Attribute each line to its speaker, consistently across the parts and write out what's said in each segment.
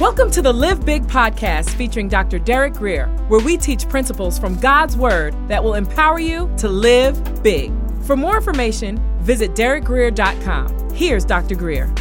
Speaker 1: Welcome to the Live Big podcast featuring Dr. Derek Grier, where we teach principles from God's Word that will empower you to live big. For more information, visit derekgrier.com. Here's Dr. Grier.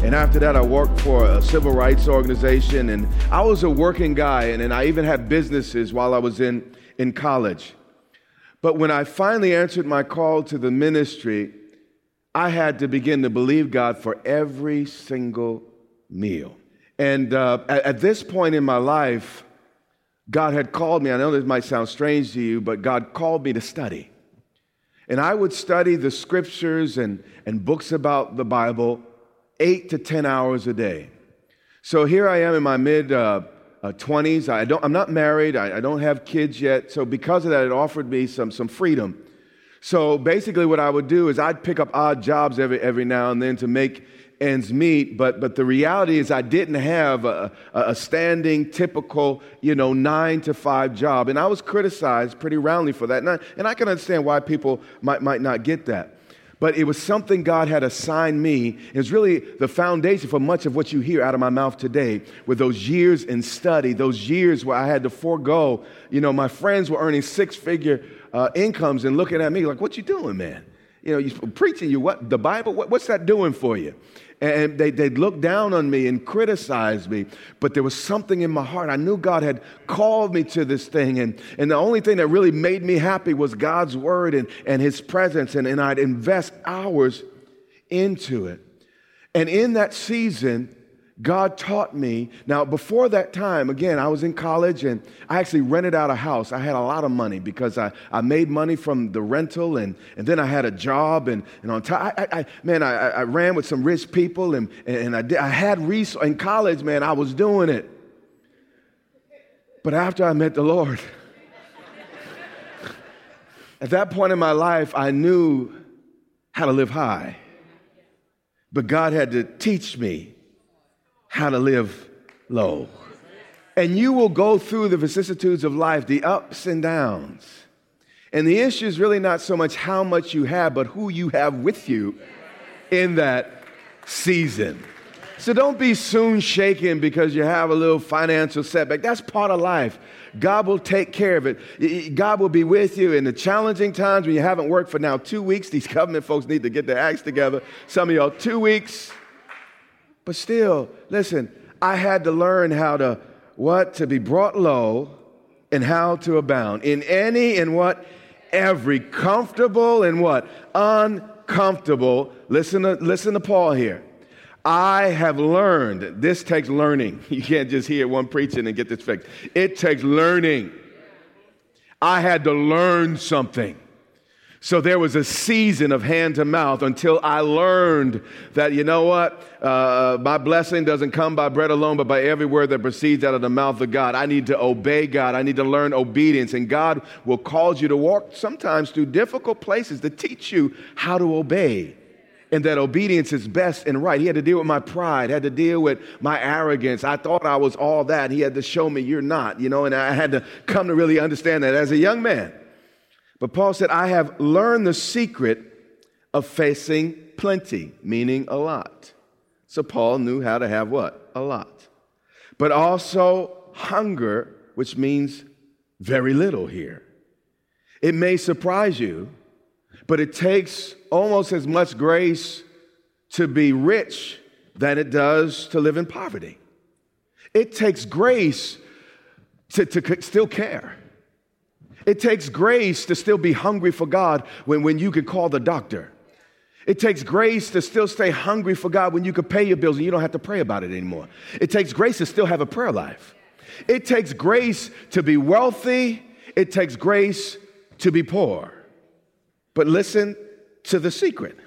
Speaker 2: And after that, I worked for a civil rights organization, and I was a working guy, and, and I even had businesses while I was in, in college. But when I finally answered my call to the ministry, I had to begin to believe God for every single meal. And uh, at, at this point in my life, God had called me. I know this might sound strange to you, but God called me to study. And I would study the scriptures and, and books about the Bible eight to 10 hours a day. So here I am in my mid uh, uh, 20s. I don't, I'm not married, I, I don't have kids yet. So because of that, it offered me some, some freedom. So basically, what I would do is I'd pick up odd jobs every, every now and then to make ends meet, but, but the reality is I didn't have a, a standing, typical, you know, nine to five job. And I was criticized pretty roundly for that. And I, and I can understand why people might, might not get that. But it was something God had assigned me. It's really the foundation for much of what you hear out of my mouth today, with those years in study, those years where I had to forego. You know, my friends were earning six figure uh, incomes and looking at me like, what you doing, man? You know, you preaching you what the Bible, what, what's that doing for you? And they, they'd look down on me and criticize me. But there was something in my heart. I knew God had called me to this thing. And, and the only thing that really made me happy was God's word and, and his presence. And, and I'd invest hours into it. And in that season, God taught me. Now, before that time, again, I was in college and I actually rented out a house. I had a lot of money because I, I made money from the rental and, and then I had a job. And, and on top, I, I, man, I, I ran with some rich people and, and I, did, I had resources. In college, man, I was doing it. But after I met the Lord, at that point in my life, I knew how to live high. But God had to teach me how to live low. And you will go through the vicissitudes of life, the ups and downs. And the issue is really not so much how much you have, but who you have with you in that season. So don't be soon shaken because you have a little financial setback. That's part of life. God will take care of it. God will be with you in the challenging times when you haven't worked for now two weeks. These government folks need to get their acts together. Some of y'all, two weeks. But still, listen, I had to learn how to what? To be brought low and how to abound. In any and what? Every comfortable and what? Uncomfortable. Listen to, listen to Paul here. I have learned, this takes learning. You can't just hear one preaching and get this fixed. It takes learning. I had to learn something. So there was a season of hand to mouth until I learned that, you know what? Uh, my blessing doesn't come by bread alone, but by every word that proceeds out of the mouth of God. I need to obey God. I need to learn obedience. And God will cause you to walk sometimes through difficult places to teach you how to obey. And that obedience is best and right. He had to deal with my pride, had to deal with my arrogance. I thought I was all that. He had to show me you're not, you know, and I had to come to really understand that as a young man. But Paul said, I have learned the secret of facing plenty, meaning a lot. So Paul knew how to have what? A lot. But also hunger, which means very little here. It may surprise you, but it takes almost as much grace to be rich than it does to live in poverty. It takes grace to, to still care. It takes grace to still be hungry for God when, when you could call the doctor. It takes grace to still stay hungry for God when you could pay your bills and you don't have to pray about it anymore. It takes grace to still have a prayer life. It takes grace to be wealthy. It takes grace to be poor. But listen to the secret.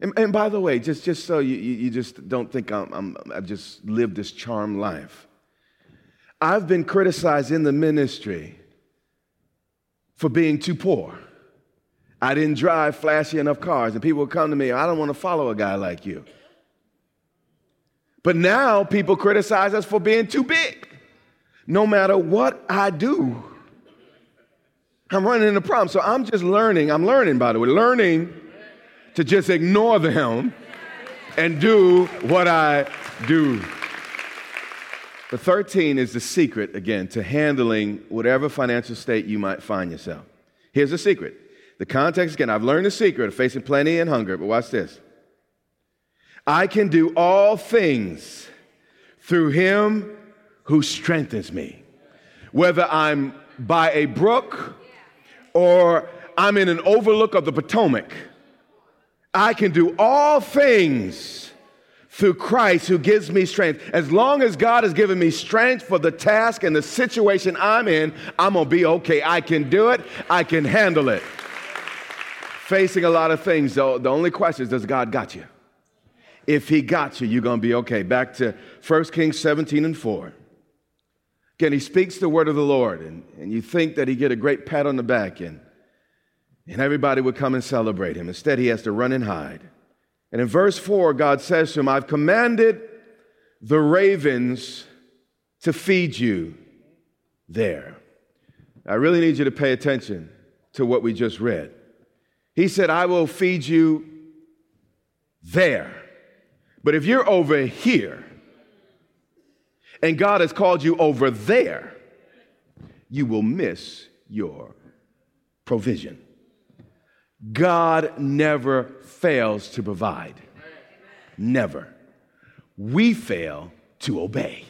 Speaker 2: And, and by the way, just, just so you, you just don't think I'm, I'm, I've just lived this charmed life, I've been criticized in the ministry for being too poor. I didn't drive flashy enough cars, and people would come to me, I don't want to follow a guy like you. But now people criticize us for being too big. No matter what I do, I'm running into problems. So I'm just learning, I'm learning, by the way, learning to just ignore them and do what I do. The 13 is the secret, again, to handling whatever financial state you might find yourself. Here's the secret. The context, again, I've learned the secret of facing plenty and hunger, but watch this. I can do all things through him who strengthens me. Whether I'm by a brook or I'm in an overlook of the Potomac, I can do all things through Christ who gives me strength. As long as God has given me strength for the task and the situation I'm in, I'm gonna be okay. I can do it, I can handle it. Facing a lot of things, though, the only question is does God got you? If He got you, you're gonna be okay. Back to 1 Kings 17 and 4. Again, he speaks the word of the Lord, and, and you think that he get a great pat on the back, and, and everybody would come and celebrate him. Instead, he has to run and hide. And in verse 4, God says to him, I've commanded the ravens to feed you there. I really need you to pay attention to what we just read. He said, I will feed you there. But if you're over here, and God has called you over there, you will miss your provision. God never fails to provide. Never. We fail to obey.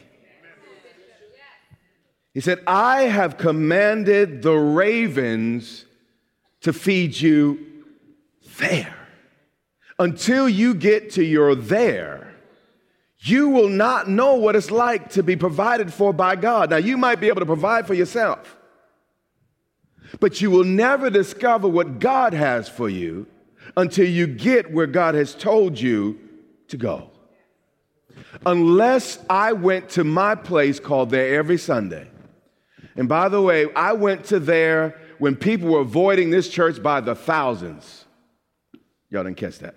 Speaker 2: He said, I have commanded the ravens to feed you there. Until you get to your there, you will not know what it's like to be provided for by God. Now, you might be able to provide for yourself, but you will never discover what God has for you until you get where God has told you to go. Unless I went to my place called there every Sunday. And by the way, I went to there when people were avoiding this church by the thousands. Y'all didn't catch that.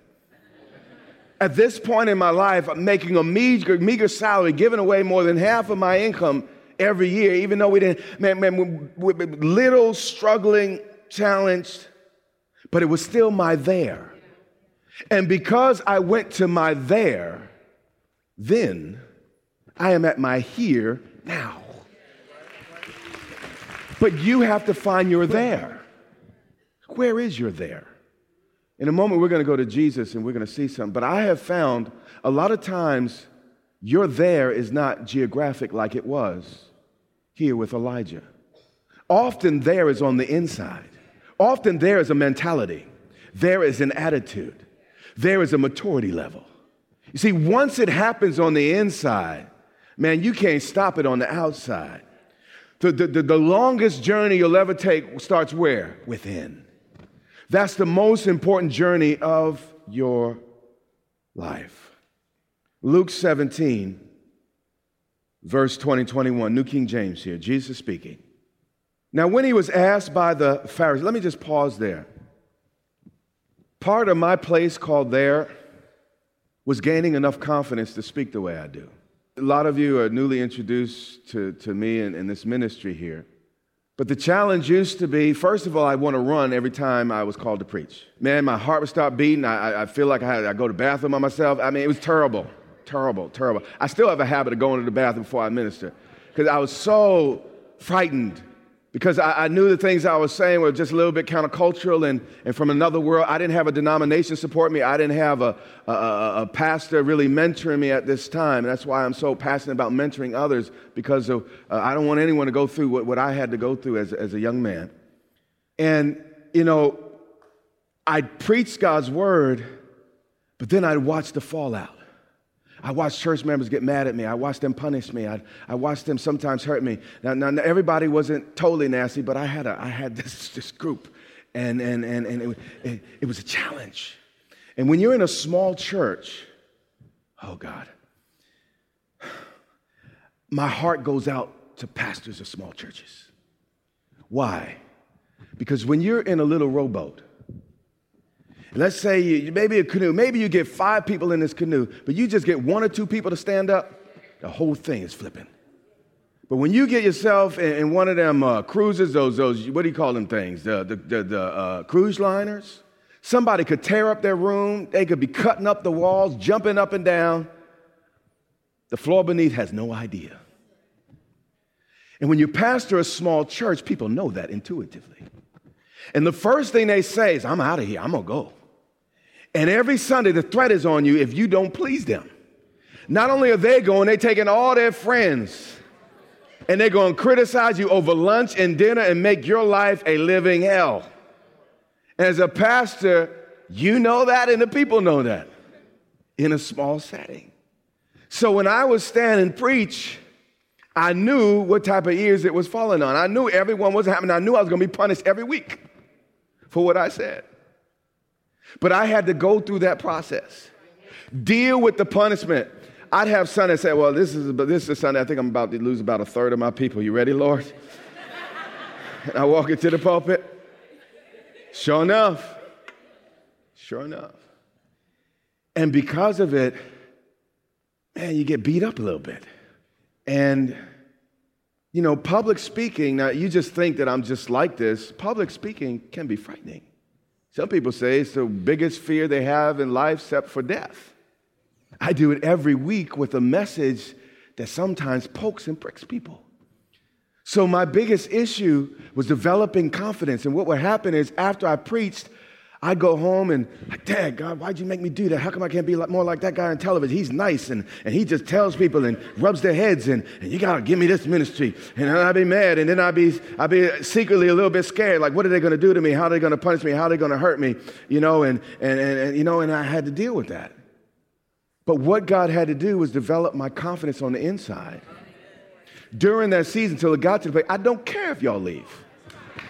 Speaker 2: At this point in my life, I'm making a meager, meager salary, giving away more than half of my income every year, even though we didn't, man, man, we, we, little, struggling, challenged, but it was still my there. And because I went to my there, then I am at my here now. But you have to find your there. Where is your there? In a moment, we're going to go to Jesus and we're going to see something. But I have found a lot of times your there is not geographic like it was here with Elijah. Often there is on the inside. Often there is a mentality. There is an attitude. There is a maturity level. You see, once it happens on the inside, man, you can't stop it on the outside. The, the, the, the longest journey you'll ever take starts where? Within. That's the most important journey of your life. Luke 17, verse 20, 21, New King James here, Jesus speaking. Now, when he was asked by the Pharisees, let me just pause there. Part of my place called there was gaining enough confidence to speak the way I do. A lot of you are newly introduced to, to me in, in this ministry here. But the challenge used to be first of all, I want to run every time I was called to preach. Man, my heart would stop beating. I, I feel like I had I go to bathroom by myself. I mean, it was terrible, terrible, terrible. I still have a habit of going to the bathroom before I minister because I was so frightened because I, I, knew the things I was saying were just a little bit countercultural and, and from another world. I didn't have a denomination support me. I didn't have a, a, a, pastor really mentoring me at this time. And that's why I'm so passionate about mentoring others because of, uh, I don't want anyone to go through what, what I had to go through as, as a young man. And, you know, I'd preach God's word, but then I'd watch the fallout. I watched church members get mad at me. I watched them punish me. I, I watched them sometimes hurt me. Now, now, everybody wasn't totally nasty, but I had, a, I had this, this group, and, and, and, and it, it, it was a challenge. And when you're in a small church, oh God, my heart goes out to pastors of small churches. Why? Because when you're in a little rowboat, Let's say you, maybe a canoe, maybe you get five people in this canoe, but you just get one or two people to stand up, the whole thing is flipping. But when you get yourself in, in one of them uh, cruises, those, those, what do you call them things? The, the, the, the uh, cruise liners, somebody could tear up their room, they could be cutting up the walls, jumping up and down. The floor beneath has no idea. And when you pastor a small church, people know that intuitively. And the first thing they say is, I'm out of here, I'm gonna go. And every Sunday, the threat is on you if you don't please them. Not only are they going, they're taking all their friends and they're going to criticize you over lunch and dinner and make your life a living hell. As a pastor, you know that and the people know that in a small setting. So when I was standing preach, I knew what type of ears it was falling on. I knew everyone was happening. I knew I was going to be punished every week for what I said. But I had to go through that process, deal with the punishment. I'd have Sunday say, Well, this is, this is Sunday. I think I'm about to lose about a third of my people. You ready, Lord? and I walk into the pulpit. Sure enough. Sure enough. And because of it, man, you get beat up a little bit. And, you know, public speaking, now you just think that I'm just like this. Public speaking can be frightening. Some people say it's the biggest fear they have in life except for death. I do it every week with a message that sometimes pokes and pricks people. So, my biggest issue was developing confidence. And what would happen is, after I preached, I go home and Dad, God, why'd you make me do that? How come I can't be more like that guy on television? He's nice and, and he just tells people and rubs their heads and, and you gotta give me this ministry. And I'd be mad and then I'd be, I'd be secretly a little bit scared. Like, what are they gonna do to me? How are they gonna punish me? How are they gonna hurt me? You know, and, and, and, and you know, and I had to deal with that. But what God had to do was develop my confidence on the inside. During that season, until it got to the place, I don't care if y'all leave.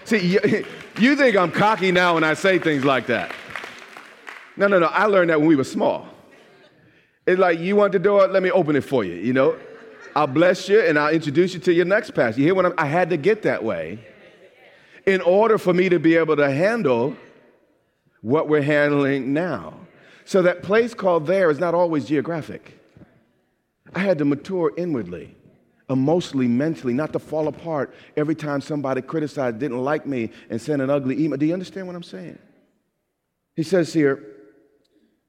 Speaker 2: See, you, think I'm cocky now when I say things like that. No, no, no. I learned that when we were small. It's like, you want the door? Let me open it for you, you know? I'll bless you and I'll introduce you to your next pastor. You hear what I'm, I had to get that way in order for me to be able to handle what we're handling now. So that place called there is not always geographic. I had to mature inwardly emotionally, mentally, not to fall apart every time somebody criticized, didn't like me, and sent an ugly email. Do you understand what I'm saying? He says here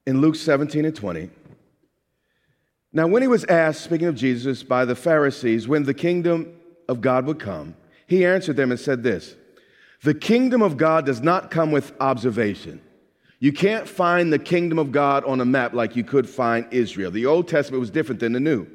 Speaker 2: in Luke 17 and 20. Now, when he was asked, speaking of Jesus, by the Pharisees, when the kingdom of God would come, he answered them and said this The kingdom of God does not come with observation. You can't find the kingdom of God on a map like you could find Israel. The Old Testament was different than the New.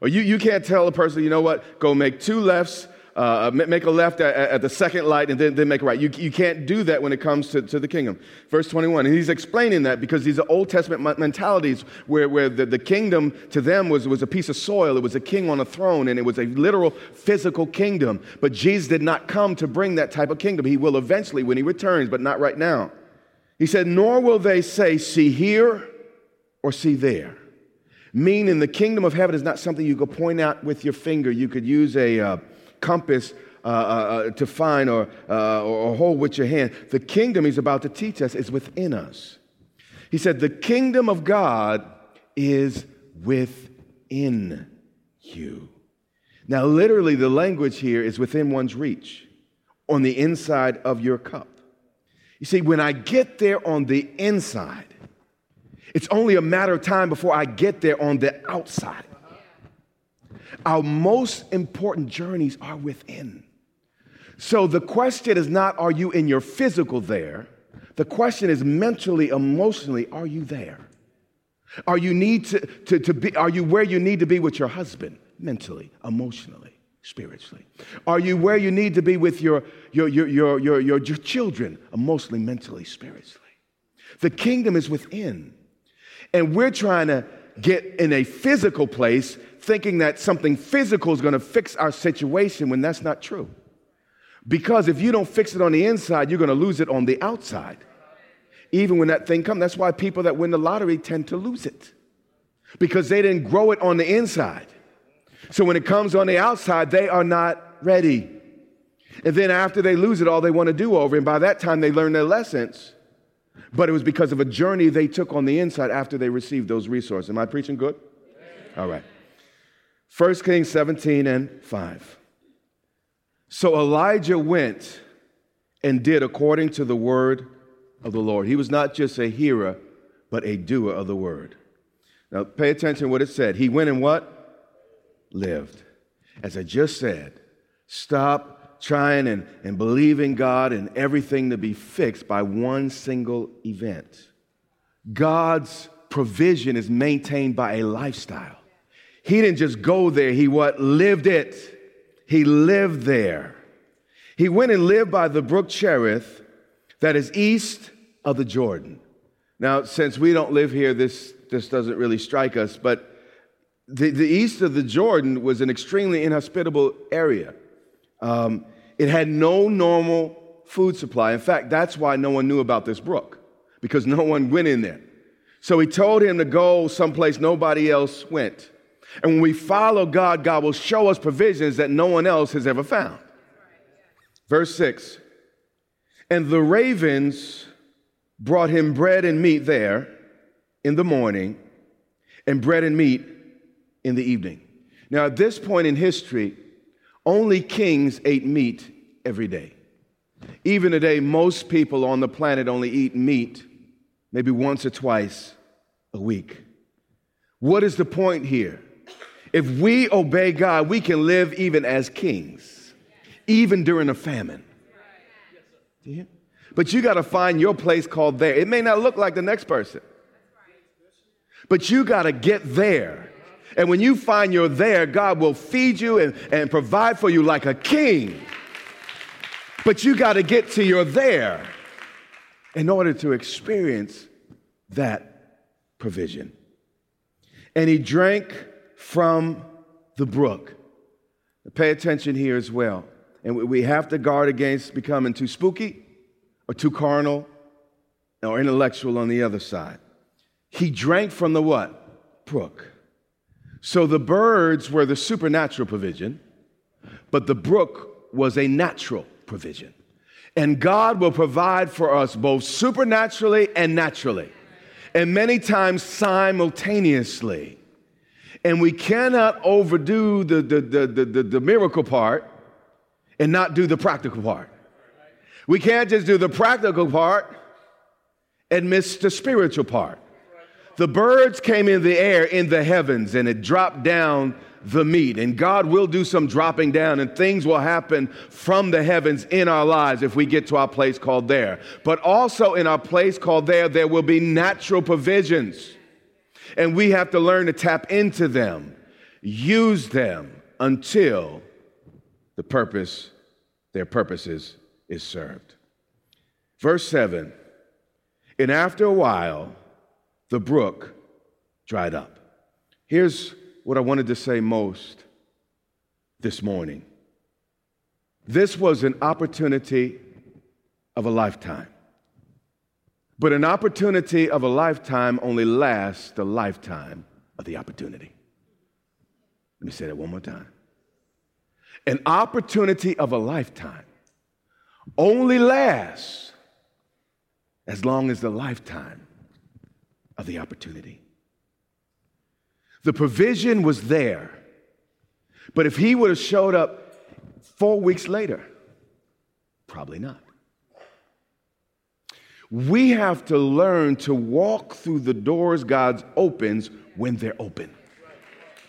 Speaker 2: Or you, you can't tell a person, you know what, go make two lefts, uh, make a left at, at, the second light and then, then make a right. You, you can't do that when it comes to, to the kingdom. Verse 21, and he's explaining that because these are Old Testament mentalities where, where the, the kingdom to them was, was a piece of soil, it was a king on a throne, and it was a literal physical kingdom. But Jesus did not come to bring that type of kingdom. He will eventually when he returns, but not right now. He said, Nor will they say, See here or see there Meaning, the kingdom of heaven is not something you could point out with your finger. You could use a uh, compass uh, uh, uh to find or, uh, or hold with your hand. The kingdom he's about to teach us is within us. He said, The kingdom of God is within you. Now, literally, the language here is within one's reach, on the inside of your cup. You see, when I get there on the inside, it's only a matter of time before I get there on the outside. Our most important journeys are within. So the question is not, are you in your physical there? The question is mentally, emotionally, are you there? Are you need to, to, to be, are you where you need to be with your husband? Mentally, emotionally, spiritually. Are you where you need to be with your, your, your, your, your, your, your children? Emotionally, mentally, spiritually. The kingdom is within. And we're trying to get in a physical place thinking that something physical is going to fix our situation when that's not true. Because if you don't fix it on the inside, you're going to lose it on the outside. Even when that thing comes, that's why people that win the lottery tend to lose it because they didn't grow it on the inside. So when it comes on the outside, they are not ready. And then after they lose it, all they want to do over, and by that time they learn their lessons but it was because of a journey they took on the inside after they received those resources. Am I preaching good? All right. 1 Kings 17 and 5. So Elijah went and did according to the word of the Lord. He was not just a hearer, but a doer of the word. Now pay attention to what it said. He went and what? Lived. as I just said, stop trying and, and believing God and everything to be fixed by one single event. God's provision is maintained by a lifestyle. He didn't just go there, he what lived it. He lived there. He went and lived by the brook Cherith that is east of the Jordan. Now, since we don't live here, this, this doesn't really strike us, but the, the east of the Jordan was an extremely inhospitable area. Um, it had no normal food supply. In fact, that's why no one knew about this brook, because no one went in there. So he told him to go someplace nobody else went. And when we follow God, God will show us provisions that no one else has ever found. Verse 6 And the ravens brought him bread and meat there in the morning, and bread and meat in the evening. Now, at this point in history, only kings ate meat every day. Even today, most people on the planet only eat meat maybe once or twice a week. What is the point here? If we obey God, we can live even as kings, even during a famine. But you got to find your place called there. It may not look like the next person, but you got to get there. And when you find you're there, God will feed you and, and provide for you like a king. But you got to get to your there in order to experience that provision. And he drank from the brook. Pay attention here as well. And we have to guard against becoming too spooky or too carnal or intellectual on the other side. He drank from the what? Brook. So the birds were the supernatural provision, but the brook was a natural provision. And God will provide for us both supernaturally and naturally, and many times simultaneously. And we cannot overdo the, the, the, the, the miracle part and not do the practical part. We can't just do the practical part and miss the spiritual part. The birds came in the air in the heavens and it dropped down the meat. And God will do some dropping down and things will happen from the heavens in our lives if we get to our place called there. But also in our place called there, there will be natural provisions. And we have to learn to tap into them, use them until the purpose, their purposes is served. Verse 7 And after a while, the brook dried up. Here's what I wanted to say most this morning this was an opportunity of a lifetime. But an opportunity of a lifetime only lasts the lifetime of the opportunity. Let me say that one more time. An opportunity of a lifetime only lasts as long as the lifetime of the opportunity. The provision was there, but if he would have showed up four weeks later, probably not. We have to learn to walk through the doors God opens when they're open.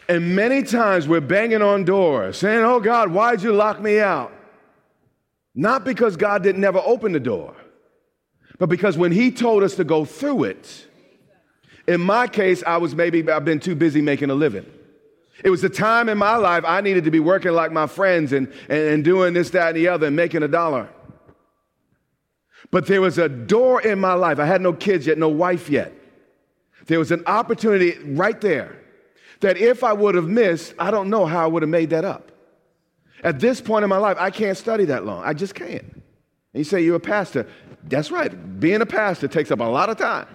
Speaker 2: And many times we're banging on doors saying, Oh God, why'd you lock me out? Not because God didn't never open the door, but because when He told us to go through it, in my case, I was maybe, I've been too busy making a living. It was the time in my life I needed to be working like my friends and, and, and doing this, that, and the other and making a dollar. But there was a door in my life. I had no kids yet, no wife yet. There was an opportunity right there that if I would have missed, I don't know how I would have made that up. At this point in my life, I can't study that long. I just can't. And you say you're a pastor. That's right. Being a pastor takes up a lot of time.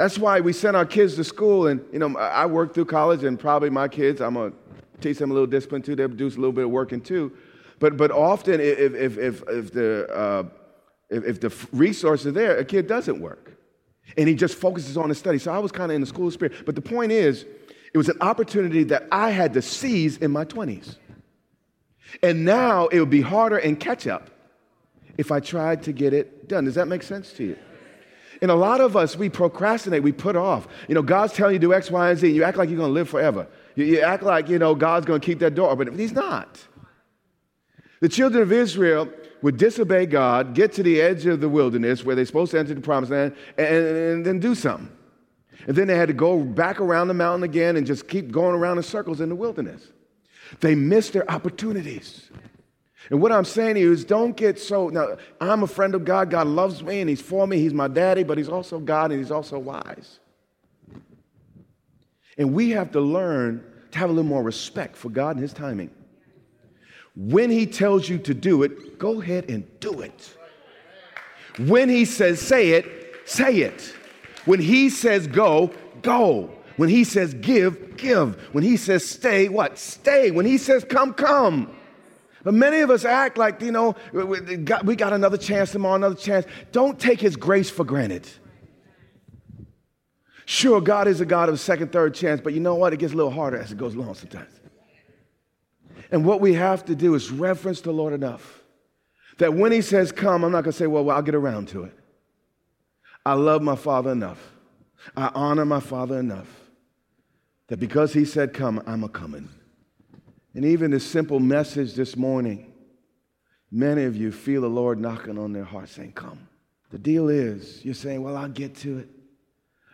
Speaker 2: That's why we send our kids to school. And, you know, I work through college, and probably my kids, I'm going to teach them a little discipline too. They do a little bit of working too. But, but often, if, if, if, if the, uh, if, if the resources are there, a kid doesn't work. And he just focuses on his study. So I was kind of in the school spirit. But the point is, it was an opportunity that I had to seize in my 20s. And now it would be harder and catch up if I tried to get it done. Does that make sense to you? And a lot of us, we procrastinate, we put off. You know, God's telling you to do X, Y, and Z, and you act like you're going to live forever. You, you act like, you know, God's going to keep that door open. He's not. The children of Israel would disobey God, get to the edge of the wilderness where they're supposed to enter the promised land, and, and then do something. And then they had to go back around the mountain again and just keep going around in circles in the wilderness. They missed their opportunities. And what I'm saying to you is don't get so. Now, I'm a friend of God. God loves me and He's for me. He's my daddy, but He's also God and He's also wise. And we have to learn to have a little more respect for God and His timing. When He tells you to do it, go ahead and do it. When He says say it, say it. When He says go, go. When He says give, give. When He says stay, what? Stay. When He says come, come. But many of us act like, you know, we got, another chance tomorrow, another chance. Don't take His grace for granted. Sure, God is a God of second, third chance, but you know what? It gets a little harder as it goes along sometimes. And what we have to do is reference the Lord enough that when He says come, I'm not going to say, well, well, I'll get around to it. I love my Father enough. I honor my Father enough that because He said come, I'm a coming. And even this simple message this morning, many of you feel the Lord knocking on their heart saying, Come. The deal is, you're saying, Well, I'll get to it.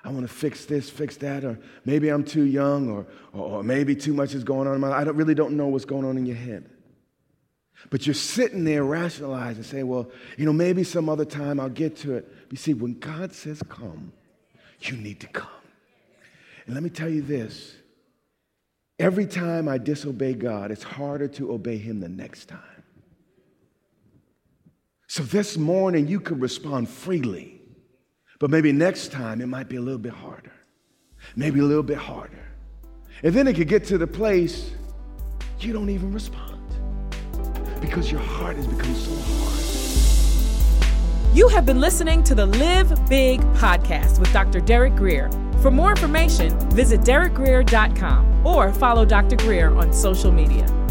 Speaker 2: I want to fix this, fix that, or maybe I'm too young, or, or, or maybe too much is going on in my life. I don't, really don't know what's going on in your head. But you're sitting there rationalizing, saying, Well, you know, maybe some other time I'll get to it. But you see, when God says come, you need to come. And let me tell you this Every time I disobey God, it's harder to obey Him the next time. So this morning, you could respond freely, but maybe next time it might be a little bit harder, maybe a little bit harder. And then it could get to the place you don't even respond because your heart has become so hard.
Speaker 1: You have been listening to the Live Big podcast with Dr. Derek Grier. For more information, visit derekgrier.com or follow Dr. Grier on social media.